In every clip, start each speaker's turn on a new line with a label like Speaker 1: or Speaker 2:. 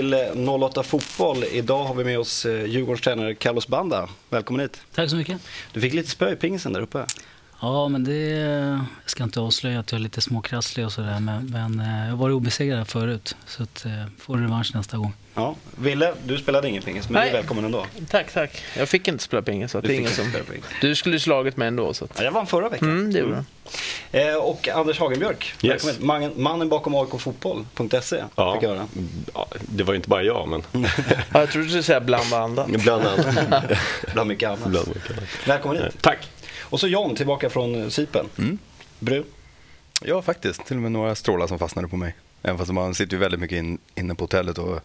Speaker 1: till 08 Fotboll. Idag har vi med oss eh, Djurgårdens tränare Carlos Banda. Välkommen hit.
Speaker 2: Tack så mycket.
Speaker 1: Du fick lite spö i pingisen där uppe.
Speaker 2: Ja, men det... Jag ska inte avslöja att jag är lite småkrasslig och sådär, men, men eh, jag var obesegrad förut. Så att, eh, får revansch nästa gång.
Speaker 1: Ja. Ville, du spelade ingen pingis, men Nej. du är välkommen ändå.
Speaker 3: Tack, tack. Jag fick inte spela pingis. Så det är ingen som... Du skulle slagit mig ändå. Så att...
Speaker 1: ja, jag vann förra veckan.
Speaker 3: Mm, det gjorde
Speaker 1: mm. eh, Och Anders Hagenbjörk, yes. välkommen. Mannen bakom AIKfotboll.se,
Speaker 4: ja. fick jag höra. Ja, det var inte bara jag, men...
Speaker 3: ja, jag trodde du skulle säga bland
Speaker 4: annat. Bland annat.
Speaker 1: bland mycket annat. Bland mycket annat. Välkommen hit.
Speaker 4: Tack.
Speaker 1: Och så John tillbaka från Sipen. Mm. Bru?
Speaker 5: Ja, faktiskt. Till och med några strålar som fastnade på mig. Även fast man sitter ju väldigt mycket in, inne på hotellet och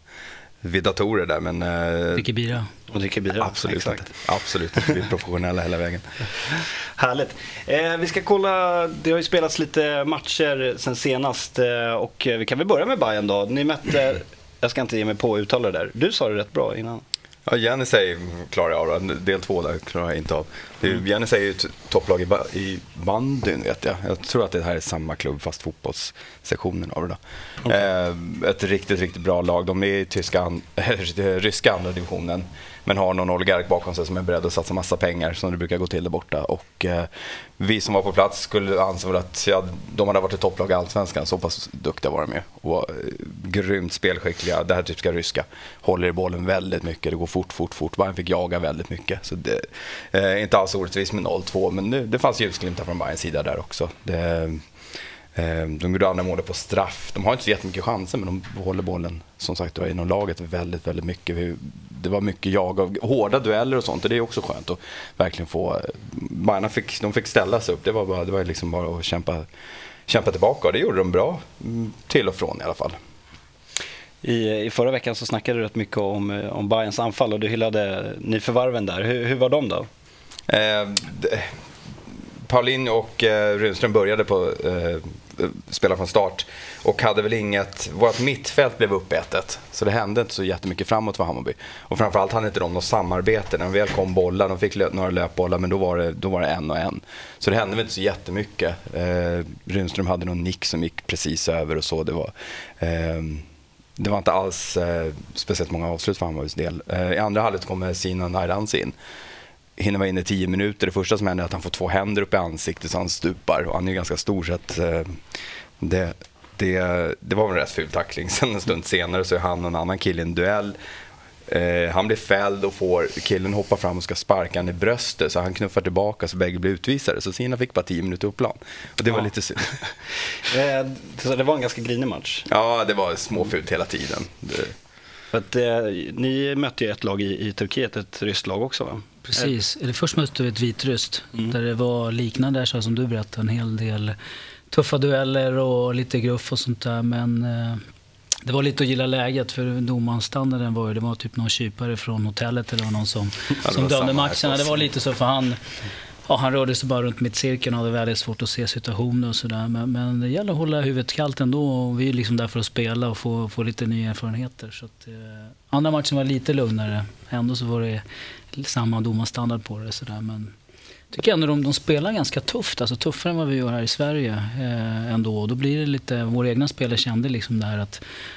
Speaker 5: vid datorer där. Men,
Speaker 2: eh, dricker bira.
Speaker 1: Och dricker bira.
Speaker 5: Absolut Exakt. Absolut. Vi är professionella hela vägen.
Speaker 1: Härligt. Eh, vi ska kolla, det har ju spelats lite matcher sen senast eh, och vi kan väl börja med Bayern då. Ni mötte, jag ska inte ge mig på att uttala det där. Du sa det rätt bra innan.
Speaker 5: Ja, Jenny klarar jag av. Del två där klarar jag inte av. Mm. Jenny är ju ett topplag i, i bandyn vet jag. Jag tror att det här är samma klubb fast fotbollssektionen av det. Okay. Eh, ett riktigt, riktigt bra lag. De är i tyska, ryska andra divisionen. Men har någon oligark bakom sig som är beredd att satsa massa pengar som det brukar gå till där borta. Och eh, vi som var på plats skulle anse att ja, de hade varit ett topplag i Allsvenskan. Så pass duktiga var de ju. Och eh, grymt spelskickliga. Det här typiska ryska. Håller i bollen väldigt mycket. Det går fort, fort, fort. Bayern fick jaga väldigt mycket. Så det eh, inte alls orättvist med 0-2. Men det, det fanns ljusglimtar från Bayerns sida där också. Det, de gjorde andra målet på straff. De har inte så jättemycket chanser men de håller bollen som sagt inom laget väldigt, väldigt mycket. Det var mycket jag av hårda dueller och sånt och det är också skönt att verkligen få... Bajarna fick, de fick ställa sig upp. Det var, bara, det var liksom bara att kämpa, kämpa tillbaka och det gjorde de bra mm, till och från i alla fall.
Speaker 1: I, I förra veckan så snackade du rätt mycket om, om Bayerns anfall och du hyllade nyförvarven där. Hur, hur var de då?
Speaker 5: Eh, Paulinho och eh, Runström började på eh, spela från start och hade väl inget, vårt mittfält blev uppätet. Så det hände inte så jättemycket framåt för Hammarby. Och framförallt hade inte de något samarbete. När de väl kom bollar, de fick några löpbollar men då var, det, då var det en och en. Så det hände väl inte så jättemycket. Eh, Runström hade någon nick som gick precis över och så. Det var, eh, det var inte alls eh, speciellt många avslut för Hammarbys del. Eh, I andra halvlek kommer Sinan Nairans in hinner vara inne i tio minuter. Det första som händer är att han får två händer upp i ansiktet så han stupar. Och han är ganska stor så att eh, det, det, det var en rätt ful tackling. Sen en stund senare så är han och en annan kille i en duell. Eh, han blir fälld och får, killen hoppar fram och ska sparka honom i bröstet så han knuffar tillbaka så bägge blir utvisade. Så Sina fick bara tio minuter på plan. Och det ja. var lite synd.
Speaker 1: Eh, så det var en ganska grinig match?
Speaker 5: Ja, det var småfult hela tiden. Det...
Speaker 1: För att, eh, ni mötte ju ett lag i, i Turkiet, ett ryskt lag också va?
Speaker 2: Precis. Eller först mötte vi ett vitryskt mm. där det var liknande så som du berättade, en hel del tuffa dueller och lite gruff och sånt där. Men eh, det var lite att gilla läget för domarstandarden var ju, det var typ någon kypare från hotellet eller någon som, som dömde matcherna. Det var lite så för han, ja, han rörde sig bara runt mittcirkeln och hade väldigt svårt att se situationer och sådär. Men, men, det gäller att hålla huvudet kallt ändå och vi är liksom där för att spela och få, få lite nya erfarenheter. Så att, eh, andra matchen var lite lugnare. Ändå så var det samma domarstandard på det. Så där, men tycker ändå de, de spelar ganska tufft, alltså tuffare än vad vi gör här i Sverige eh, ändå. Och då blir det lite, våra egna spelare kände liksom det här att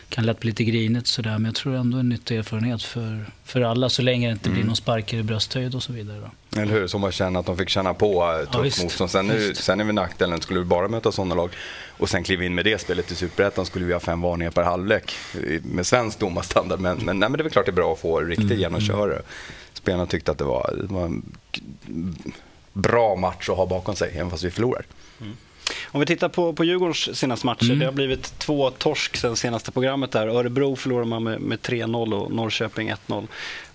Speaker 2: det kan lätt bli lite grinigt sådär. Men jag tror ändå en nyttig erfarenhet för, för alla så länge det inte blir mm. någon sparkar i brösthöjd och så vidare. Då.
Speaker 5: Eller hur, så man känner att de fick känna på eh, tufft ja, motstånd. Sen, nu, sen är vi nackdelen, skulle vi bara möta sådana lag och sen kliva in med det spelet i Superettan skulle vi ha fem varningar per halvlek med svensk domarstandard. Men, men, nej, men det är väl klart det är bra att få riktigt mm. genomköra. Spelarna tyckte att det var, det var bra match att ha bakom sig, även fast vi förlorar. Mm.
Speaker 1: Om vi tittar på, på Djurgårdens senaste matcher. Mm. Det har blivit två torsk sen senaste programmet. där. Örebro förlorar man med, med 3-0 och Norrköping 1-0.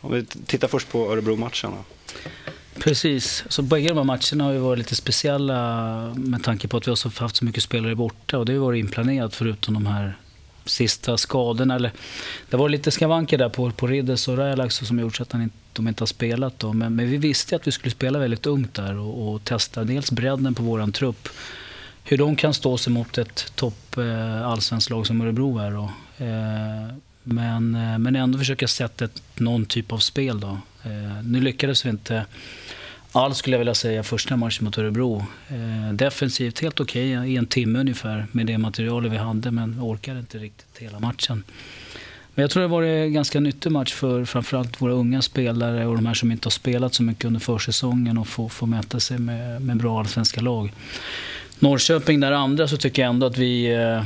Speaker 1: Om vi tittar först på Örebro-matcherna.
Speaker 2: Precis. Så bägge de här matcherna har ju varit lite speciella med tanke på att vi har haft så mycket spelare borta. Och det har varit inplanerat förutom de här sista skadorna. Eller, det var lite skavanker där på, på Riddes och Rälax som gjort så att han inte, de inte har spelat. Då. Men, men vi visste att vi skulle spela väldigt ungt där och, och testa dels bredden på vår trupp. Hur de kan stå sig mot ett topp eh, allsvenskt lag som Örebro är. Då. Eh, men, eh, men ändå försöka sätta ett, någon typ av spel. Då. Eh, nu lyckades vi inte all skulle jag vilja säga första matchen mot Örebro. Eh, defensivt helt okej okay, i en timme ungefär med det materialet vi hade men orkade inte riktigt hela matchen. Men jag tror det var en ganska nyttig match för framförallt våra unga spelare och de här som inte har spelat så mycket under försäsongen och få, få mäta sig med, med bra allsvenska lag. Norrköping där andra så tycker jag ändå att vi eh,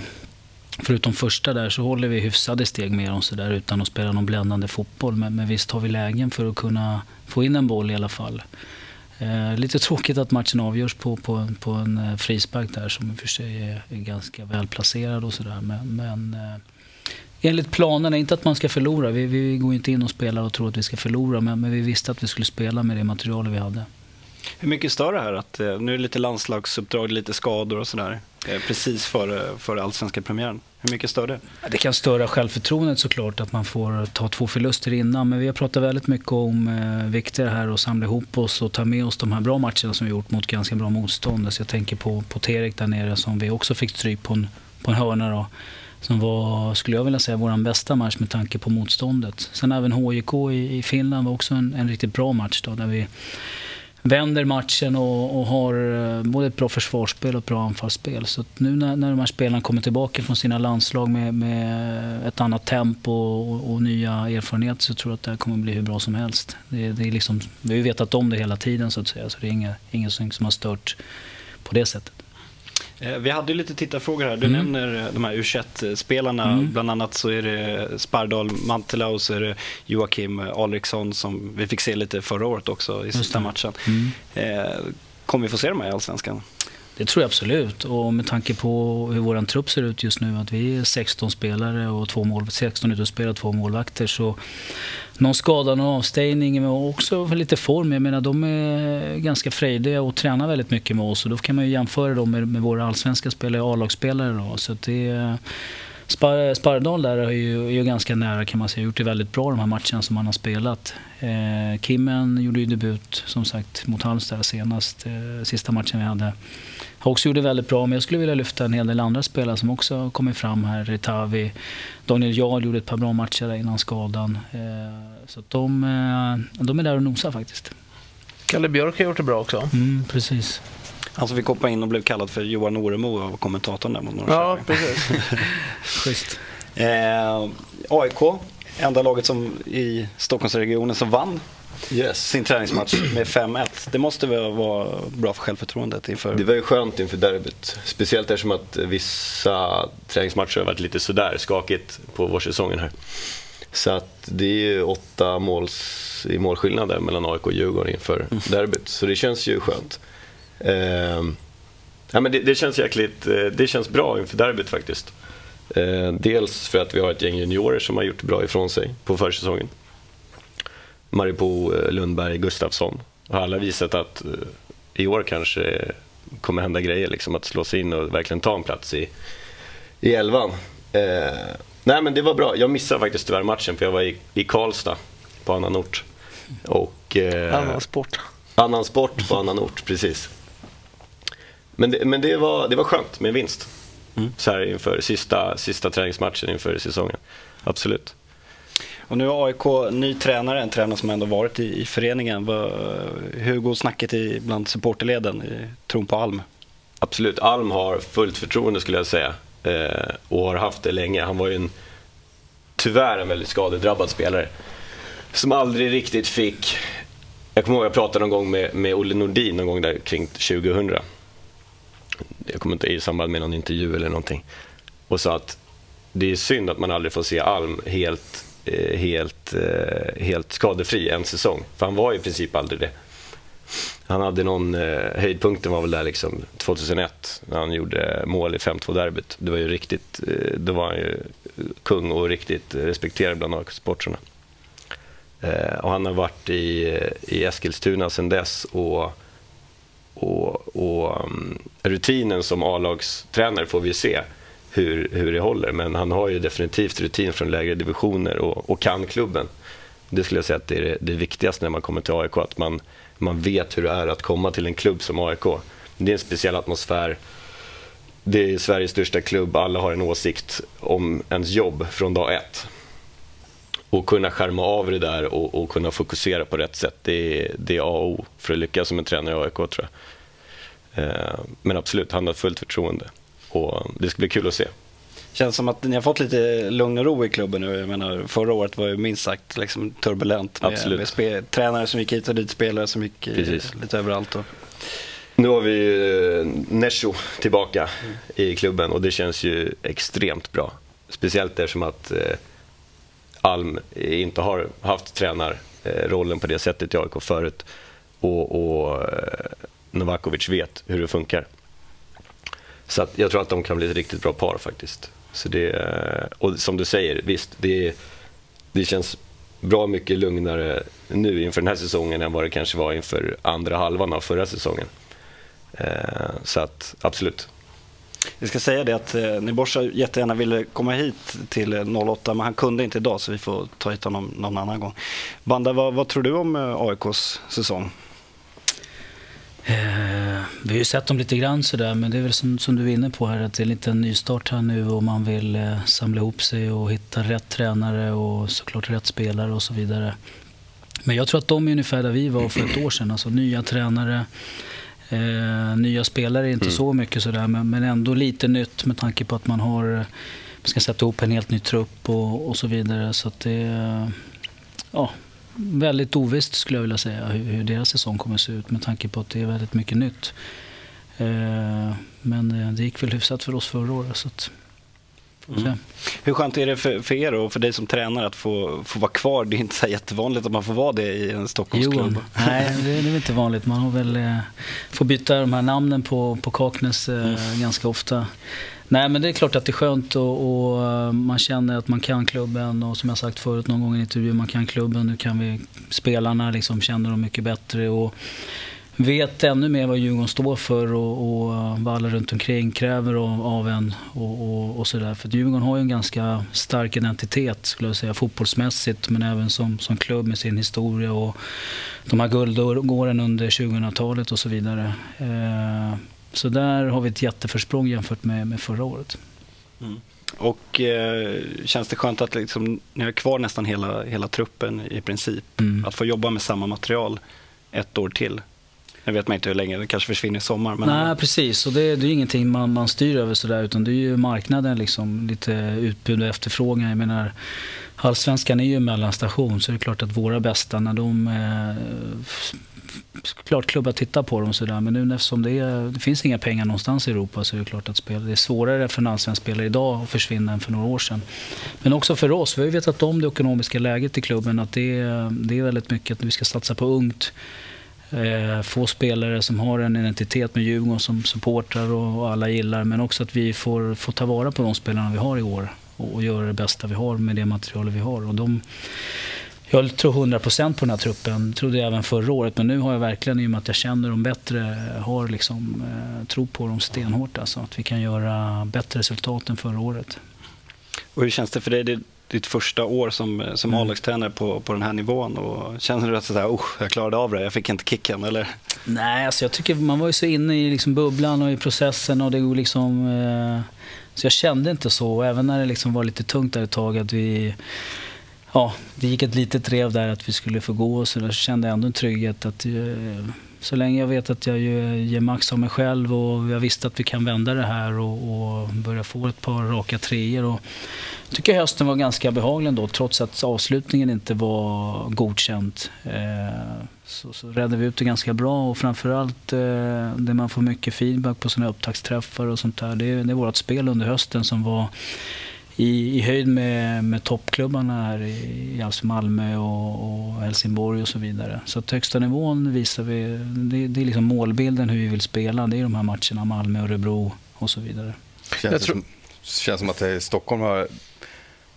Speaker 2: Förutom första där så håller vi hyfsade steg med dem så där utan att spela någon bländande fotboll. Men, men visst har vi lägen för att kunna få in en boll i alla fall. Eh, lite tråkigt att matchen avgörs på, på, på en eh, frispark där som i och för sig är, är ganska välplacerad och sådär. Men, men eh, enligt planerna, inte att man ska förlora. Vi, vi går inte in och spelar och tror att vi ska förlora. Men, men vi visste att vi skulle spela med det material vi hade.
Speaker 1: Hur mycket stör det här att eh, nu är det lite landslagsuppdrag, lite skador och sådär eh, precis före, före allsvenska premiären? Hur mycket stör det?
Speaker 2: Det kan störa självförtroendet såklart att man får ta två förluster innan. Men vi har pratat väldigt mycket om eh, vikten här att samla ihop oss och ta med oss de här bra matcherna som vi gjort mot ganska bra motstånd. Så jag tänker på, på Terek där nere som vi också fick stryk på en, på en hörna. Då, som var, skulle jag vilja säga, vår bästa match med tanke på motståndet. Sen även HJK i, i Finland var också en, en riktigt bra match då, där vi vänder matchen och, och, har eh, både ett bra försvarsspel och ett bra anfallsspel. Så nu när, när de här spelarna kommer tillbaka från sina landslag med, med ett annat tempo och, och, nya erfarenheter så tror jag att det här kommer bli hur bra som helst. Det, det är liksom, vi har ju vetat om det hela tiden så att säga, så det är inget, inget som har stört på det sättet.
Speaker 1: Eh, vi hade lite tittarfrågor här. Du mm. nämner eh, de här U21-spelarna. Mm. Bland annat så är det Spardal Mantela och så är det Joakim Alriksson som vi fick se lite förra året också i sista matchen. Mm. Eh, kommer vi få se dem här i Allsvenskan?
Speaker 2: Det tror jag absolut. Och med tanke på hur vår trupp ser ut just nu, att vi är 16 spelare och två mål, 16 utespelare och två målvakter, så någon skada, någon avstängning och också lite form. Jag menar, de är ganska frejdiga och tränar väldigt mycket med oss och då kan man ju jämföra dem med, med våra allsvenska spelare, A-lagsspelare. Så det Spar, Spardal där är ju, är ju ganska nära kan man säga. Gjort det väldigt bra de här matcherna som han har spelat. Eh, Kimmen gjorde ju debut som sagt mot Halmstad senast, eh, sista matchen vi hade. Gjort det väldigt bra, men jag skulle vilja lyfta en hel del andra spelare som också har kommit fram här. Retavi, Daniel Jarl gjorde ett par bra matcher innan skadan. Eh, så de, eh, de är där och nosar faktiskt.
Speaker 3: Kalle Björk har gjort det bra också.
Speaker 2: Mm, precis.
Speaker 1: Han som fick hoppa in och blev kallad för Johan Oremo av kommentatorn där mot
Speaker 3: Norrköping. Ja, precis.
Speaker 1: Schysst. Eh, AIK, enda laget som i Stockholmsregionen som vann yes. sin träningsmatch med 5-1. Det måste väl vara bra för självförtroendet inför...
Speaker 4: Det var ju skönt inför derbyt. Speciellt eftersom att vissa träningsmatcher har varit lite sådär skakigt på vårsäsongen här. Så att det är ju åtta måls, i målskillnader mellan AIK och Djurgården inför mm. derbyt. Så det känns ju skönt. Eh, ja, men det, det, känns jäkligt, eh, det känns bra inför derbyt faktiskt. Eh, dels för att vi har ett gäng juniorer som har gjort bra ifrån sig på försäsongen. Maripo, eh, Lundberg, Gustafsson har alla visat att eh, i år kanske kommer hända grejer. Liksom, att slå sig in och verkligen ta en plats i, i elvan. Eh, nej men det var bra. Jag missade faktiskt tyvärr matchen för jag var i, i Karlstad på annan ort. Och,
Speaker 3: eh, annan sport.
Speaker 4: Annan sport på annan ort, precis. Men det, men det, var, det var skönt med vinst. Mm. Så här inför sista, sista träningsmatchen inför säsongen. Absolut.
Speaker 1: Och nu har AIK ny tränare, en tränare som ändå varit i, i föreningen. Hur går snacket i, bland supporterleden i tron på Alm?
Speaker 4: Absolut, Alm har fullt förtroende skulle jag säga. Eh, och har haft det länge. Han var ju en, tyvärr en väldigt skadedrabbad spelare. Som aldrig riktigt fick... Jag kommer ihåg att jag pratade någon gång med, med Olle Nordin någon gång där kring 2000 kommentar i samband med någon intervju eller någonting och sa att det är synd att man aldrig får se Alm helt, eh, helt, eh, helt skadefri en säsong. För han var i princip aldrig det. Han hade någon, eh, höjdpunkten var väl där liksom 2001 när han gjorde mål i 5-2-derbyt. Det var ju riktigt, då var han ju kung och riktigt respekterad bland AIK-supportrarna. Och han har varit i, i Eskilstuna sedan dess och och, och um, rutinen som A-lagstränare får vi se hur, hur det håller. Men han har ju definitivt rutin från lägre divisioner och, och kan klubben. Det skulle jag säga att det är det, det viktigaste när man kommer till AIK, att man, man vet hur det är att komma till en klubb som AIK. Det är en speciell atmosfär. Det är Sveriges största klubb, alla har en åsikt om ens jobb från dag ett. Och kunna skärma av det där och, och kunna fokusera på rätt sätt, det är, det är A och O för att lyckas som en tränare i AIK tror jag. Eh, men absolut, han har fullt förtroende och det ska bli kul att se.
Speaker 1: Känns som att ni har fått lite lugn och ro i klubben nu. Jag menar, förra året var ju minst sagt liksom turbulent med,
Speaker 4: Absolut.
Speaker 1: med tränare som gick hit och dit, spelare som gick i,
Speaker 4: Precis.
Speaker 1: lite överallt. Och,
Speaker 4: Nu har vi ju eh, Nesho tillbaka i klubben och det känns ju extremt bra. Speciellt eftersom att eh, Alm inte har haft tränarrollen på det sättet i AIK förut och, och eh, Novakovic vet hur det funkar. Så att jag tror att de kan bli ett riktigt bra par faktiskt. Så det, eh, och som du säger, visst, det, det känns bra mycket lugnare nu inför den här säsongen än vad det kanske var inför andra halvan av förra säsongen. Eh, så att absolut.
Speaker 1: Vi ska säga det att eh, Niborsa jättegärna ville komma hit till eh, 08 men han kunde inte idag så vi får ta hit honom någon annan gång. Banda, vad, vad tror du om eh, AIKs säsong?
Speaker 2: Eh, vi har ju sett dem lite grann sådär, men det är väl som, som du är inne på här att det är en liten nystart här nu och man vill eh, samla ihop sig och hitta rätt tränare och såklart rätt spelare och så vidare. Men jag tror att de är ungefär där vi var för ett år sedan. Alltså nya tränare, eh, nya spelare är inte så mycket sådär, men, men ändå lite nytt med tanke på att man har man ska sätta ihop en helt ny trupp och, och så vidare. Så att det är ja, väldigt ovisst skulle jag vilja säga hur, hur deras säsong kommer att se ut med tanke på att det är väldigt mycket nytt. Eh, men eh, det gick väl hyfsat för oss förra året. Så att, se.
Speaker 1: Hur skönt är det för, för er och för dig som tränare att få, få vara kvar? Det är inte så jättevanligt att man får vara det i en Stockholmsklubb.
Speaker 2: Johan? Nej, det, det är väl inte vanligt. Man har väl, eh, får byta de här namnen på, på Kaknäs eh, ganska ofta. Nej, men det är klart att det är skönt och, och eh, man känner att man kan klubben och som jag sagt förut någon gång i en intervju, man kan klubben. Nu kan vi spelarna liksom känner dem mycket bättre och vet ännu mer vad Djurgården står för och, och vad alla runt omkring kräver av, av en och, och, och sådär. För Djurgården har ju en ganska stark identitet skulle jag säga fotbollsmässigt men även som, som klubb med sin historia och de här guldåren under 2000-talet och så vidare. Eh, så där har vi ett jätteförsprång jämfört med, med förra året.
Speaker 1: Och eh, känns det skönt att liksom, ni har kvar nästan hela, hela truppen i princip?
Speaker 2: Mm.
Speaker 1: Att få jobba med samma material ett år till? Nu vet man inte hur länge, det kanske försvinner i sommar. Men
Speaker 2: Nej, precis. Och det, det är ju ingenting man, man styr över sådär utan det är ju marknaden liksom, lite utbud och efterfrågan. Jag menar, Allsvenskan är ju en mellanstation så det är klart att våra bästa när de eh, klart klubbar tittar på dem sådär men nu eftersom det, är, det finns inga pengar någonstans i Europa så är det klart att spela, det är svårare för en allsvensk spelare idag att försvinna än för några år sedan. Men också för oss, vi har ju vetat om det ekonomiska läget i klubben att det, är- det är väldigt mycket att vi ska satsa på ungt eh, få spelare som har en identitet med Djurgården som supportrar och, och alla gillar. Men också att vi får, får ta vara på de spelarna vi har i år och, och göra det bästa vi har med det material vi har. Och de, jag tror 100% på den här truppen, trodde jag även förra året. Men nu har jag verkligen, i och med att jag känner dem bättre, har liksom, eh, tro på dem stenhårt. Alltså, att vi kan göra bättre resultat än förra året.
Speaker 1: Och hur känns det för dig? Ditt första år som, som
Speaker 2: Mm.
Speaker 1: A-lagstränare på, på den här nivån. Och känner du att så här, oh, jag klarade av det, jag fick inte kicken? Eller?
Speaker 2: Nej, alltså jag tycker man var ju så inne i liksom bubblan och i processen och det går liksom... Eh, så jag kände inte så. Även när det liksom var lite tungt där ett tag att vi... Ja, det gick ett litet drev där att vi skulle få gå och så där, så kände jag ändå en trygghet att eh, så länge jag vet att jag ger max av mig själv och jag visste att vi kan vända det här och, och börja få ett par raka treor. Och jag tycker hösten var ganska behaglig ändå trots att avslutningen inte var godkänt. Eh, så, så räddade vi ut det ganska bra och framförallt eh, det man får mycket feedback på sina upptaktsträffar och sånt där. Det är, det är vårt spel under hösten som var i, i höjd med, med toppklubbarna här i, i alltså Malmö och, och Helsingborg och så vidare. Så att högsta nivån visar vi, det, det är liksom målbilden hur vi vill spela. Det är de här matcherna, Malmö, Örebro och så vidare.
Speaker 5: Känns,
Speaker 3: Jag tror-
Speaker 5: som, känns som att i Stockholm har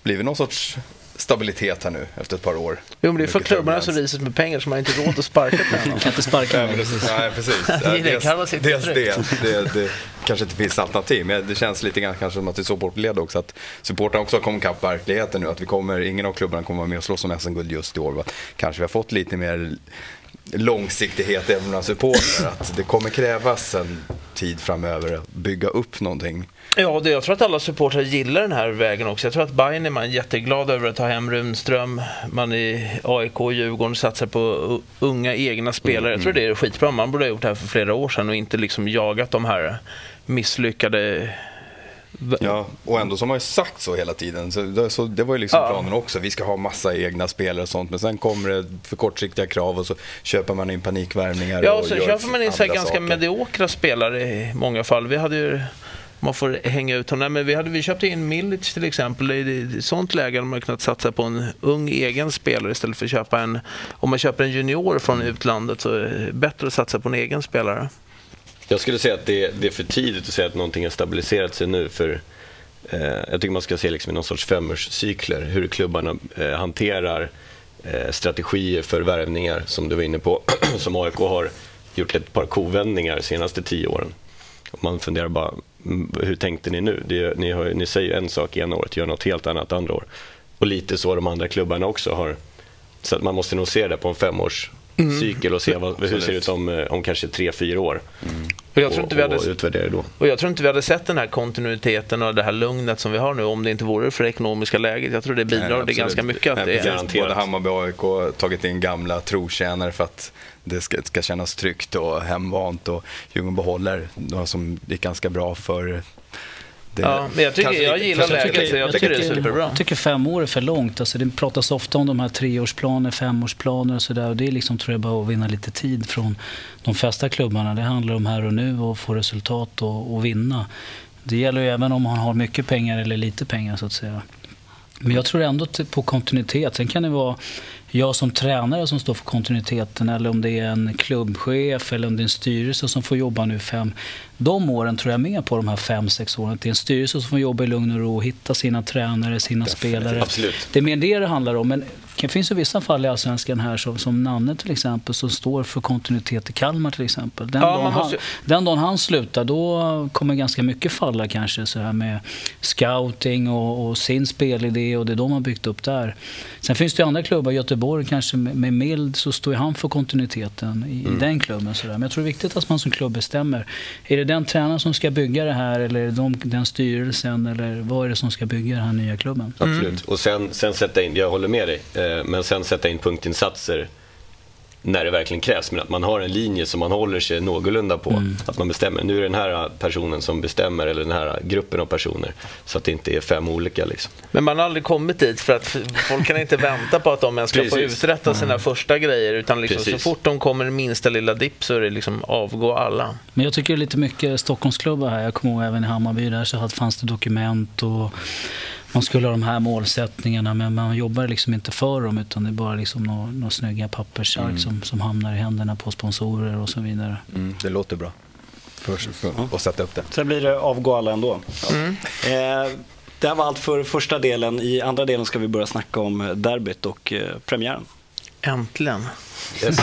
Speaker 5: blivit någon sorts stabilitet här nu efter ett par år.
Speaker 3: Jo, men det är för klubbarna så
Speaker 5: turbulens.
Speaker 3: riset med pengar så man inte råd att sparka tränaren.
Speaker 2: Kan inte sparka
Speaker 5: Nej, det, nej, precis.
Speaker 3: Det är det,
Speaker 5: dels, dels det, det, det kanske inte finns alternativ, men det känns lite grann kanske som att det är supportled också, att supportrarna också har kommit ikapp verkligheten nu, att vi kommer, ingen av klubbarna kommer vara med och slåss om SM-guld just i år. Va? Kanske vi har fått lite mer långsiktighet även bland supportrar, att det kommer krävas en tid framöver att bygga upp någonting.
Speaker 3: Ja, det, jag tror att alla supportrar gillar den här vägen också. Jag tror att Bayern är man jätteglad över att ta hem Runström. Man i AIK och Djurgården satsar på unga egna spelare. Jag tror det är skitbra. Man borde ha gjort det här för flera år sedan och inte liksom jagat de här misslyckade
Speaker 5: Ja, och ändå så har man ju sagt så hela tiden. Så det, så det var ju liksom
Speaker 3: Ja.
Speaker 5: planen också. Vi ska ha massa egna spelare och sånt. Men sen kommer det för kortsiktiga krav och så köper man in panikvärvningar.
Speaker 3: Ja,
Speaker 5: och gör
Speaker 3: köper man in så ganska
Speaker 5: saker.
Speaker 3: mediokra spelare i många fall. Vi hade ju man får hänga ut honom. Nej, men vi, hade, vi köpte in Milic till exempel. I sånt läge hade man kunnat satsa på en ung egen spelare istället för att köpa en... Om man köper en junior från utlandet så är det bättre att satsa på en egen spelare.
Speaker 4: Jag skulle säga att det, det är för tidigt att säga att någonting har stabiliserat sig nu. För eh, Jag tycker man ska se liksom i någon sorts femårscykler hur klubbarna eh, hanterar eh, strategier för värvningar som du var inne på. som AIK har gjort ett par kovändningar de senaste tio åren. Man funderar bara, Mm, hur tänkte ni nu? Det, ni, har, ni säger en sak ena året, gör något helt annat andra år. Och lite så de andra klubbarna också har. Så att man måste nog se det på en femårs cykel och se vad, hur det ser ut om, eh, om kanske tre, fyra år.
Speaker 3: Och jag, tror inte vi hade,
Speaker 4: och utvärdera då.
Speaker 3: och jag tror inte vi hade sett den här kontinuiteten och det här lugnet som vi har nu om det inte vore för det ekonomiska läget. Jag tror det bidrar
Speaker 5: Nej,
Speaker 3: det ganska mycket. Att
Speaker 5: Nej,
Speaker 3: det är.
Speaker 5: Både Hammarby och AIK har tagit in gamla trotjänare för att det ska, ska kännas tryggt och hemvant. Och Djurgården behåller några som gick ganska bra för det.
Speaker 3: ja, men jag, tycker, jag gillar läget så jag tycker det är superbra.
Speaker 2: Jag tycker fem år är för långt. Alltså det pratas ofta om de här treårsplaner, femårsplaner och sådär. Och det är liksom, tror jag, bara att vinna lite tid från de flesta klubbarna. Det handlar om här och nu och få resultat och, och vinna. Det gäller ju även om man har mycket pengar eller lite pengar så att säga. Men jag tror ändå på kontinuitet. Sen kan det vara jag som tränare som står för kontinuiteten eller om det är en klubbchef eller om det är en styrelse som får jobba nu fem. De åren tror jag mer på de här fem, sex åren. Det är en styrelse som får jobba i lugn och ro och hitta sina tränare, sina spelare.
Speaker 4: Absolut.
Speaker 2: Det är mer det det handlar om. Men det finns ju vissa fall i Allsvenskan här som, som Nanne till exempel som står för kontinuitet i Kalmar till exempel. Den,
Speaker 3: Ja,
Speaker 2: dagen,
Speaker 3: man
Speaker 2: han,
Speaker 3: måste-
Speaker 2: den dagen han slutar då kommer ganska mycket falla kanske så här med scouting och, och sin spelidé och det de har byggt upp där. Sen finns det ju andra klubbar, Göteborg kanske med, Mild så står han för kontinuiteten i, i den klubben. Så där. Men jag tror det är viktigt att man som klubb bestämmer. Är det den tränaren som ska bygga det här eller är det de, den styrelsen eller vad är det som ska bygga den här nya klubben?
Speaker 4: Absolut. Och sen, sen sätta in, jag håller med dig, eh, men sen sätta in punktinsatser när det verkligen krävs. Men att man har en linje som man håller sig någorlunda på. Att man bestämmer, nu är det den här personen som bestämmer eller den här gruppen av personer. Så att det inte är fem olika liksom.
Speaker 3: Men man har aldrig kommit dit för att folk kan inte vänta på att de ens ska få uträtta sina första grejer. Utan liksom så fort de kommer i minsta lilla dipp så är det liksom avgå alla.
Speaker 2: Men jag tycker det är lite mycket Stockholmsklubbar här. Jag kommer ihåg även i Hammarby där så hade- fanns det dokument och man skulle ha de här målsättningarna men man jobbar liksom inte för dem utan det är bara liksom några, några snygga pappersark som, som hamnar i händerna på sponsorer och så vidare.
Speaker 5: Mm, det låter bra. För, för, att sätta upp det.
Speaker 1: Sen blir det avgå alla ändå. Eh, det här var allt för första delen. I andra delen ska vi börja snacka om derbyt och eh, premiären.
Speaker 3: Äntligen.
Speaker 4: Yes.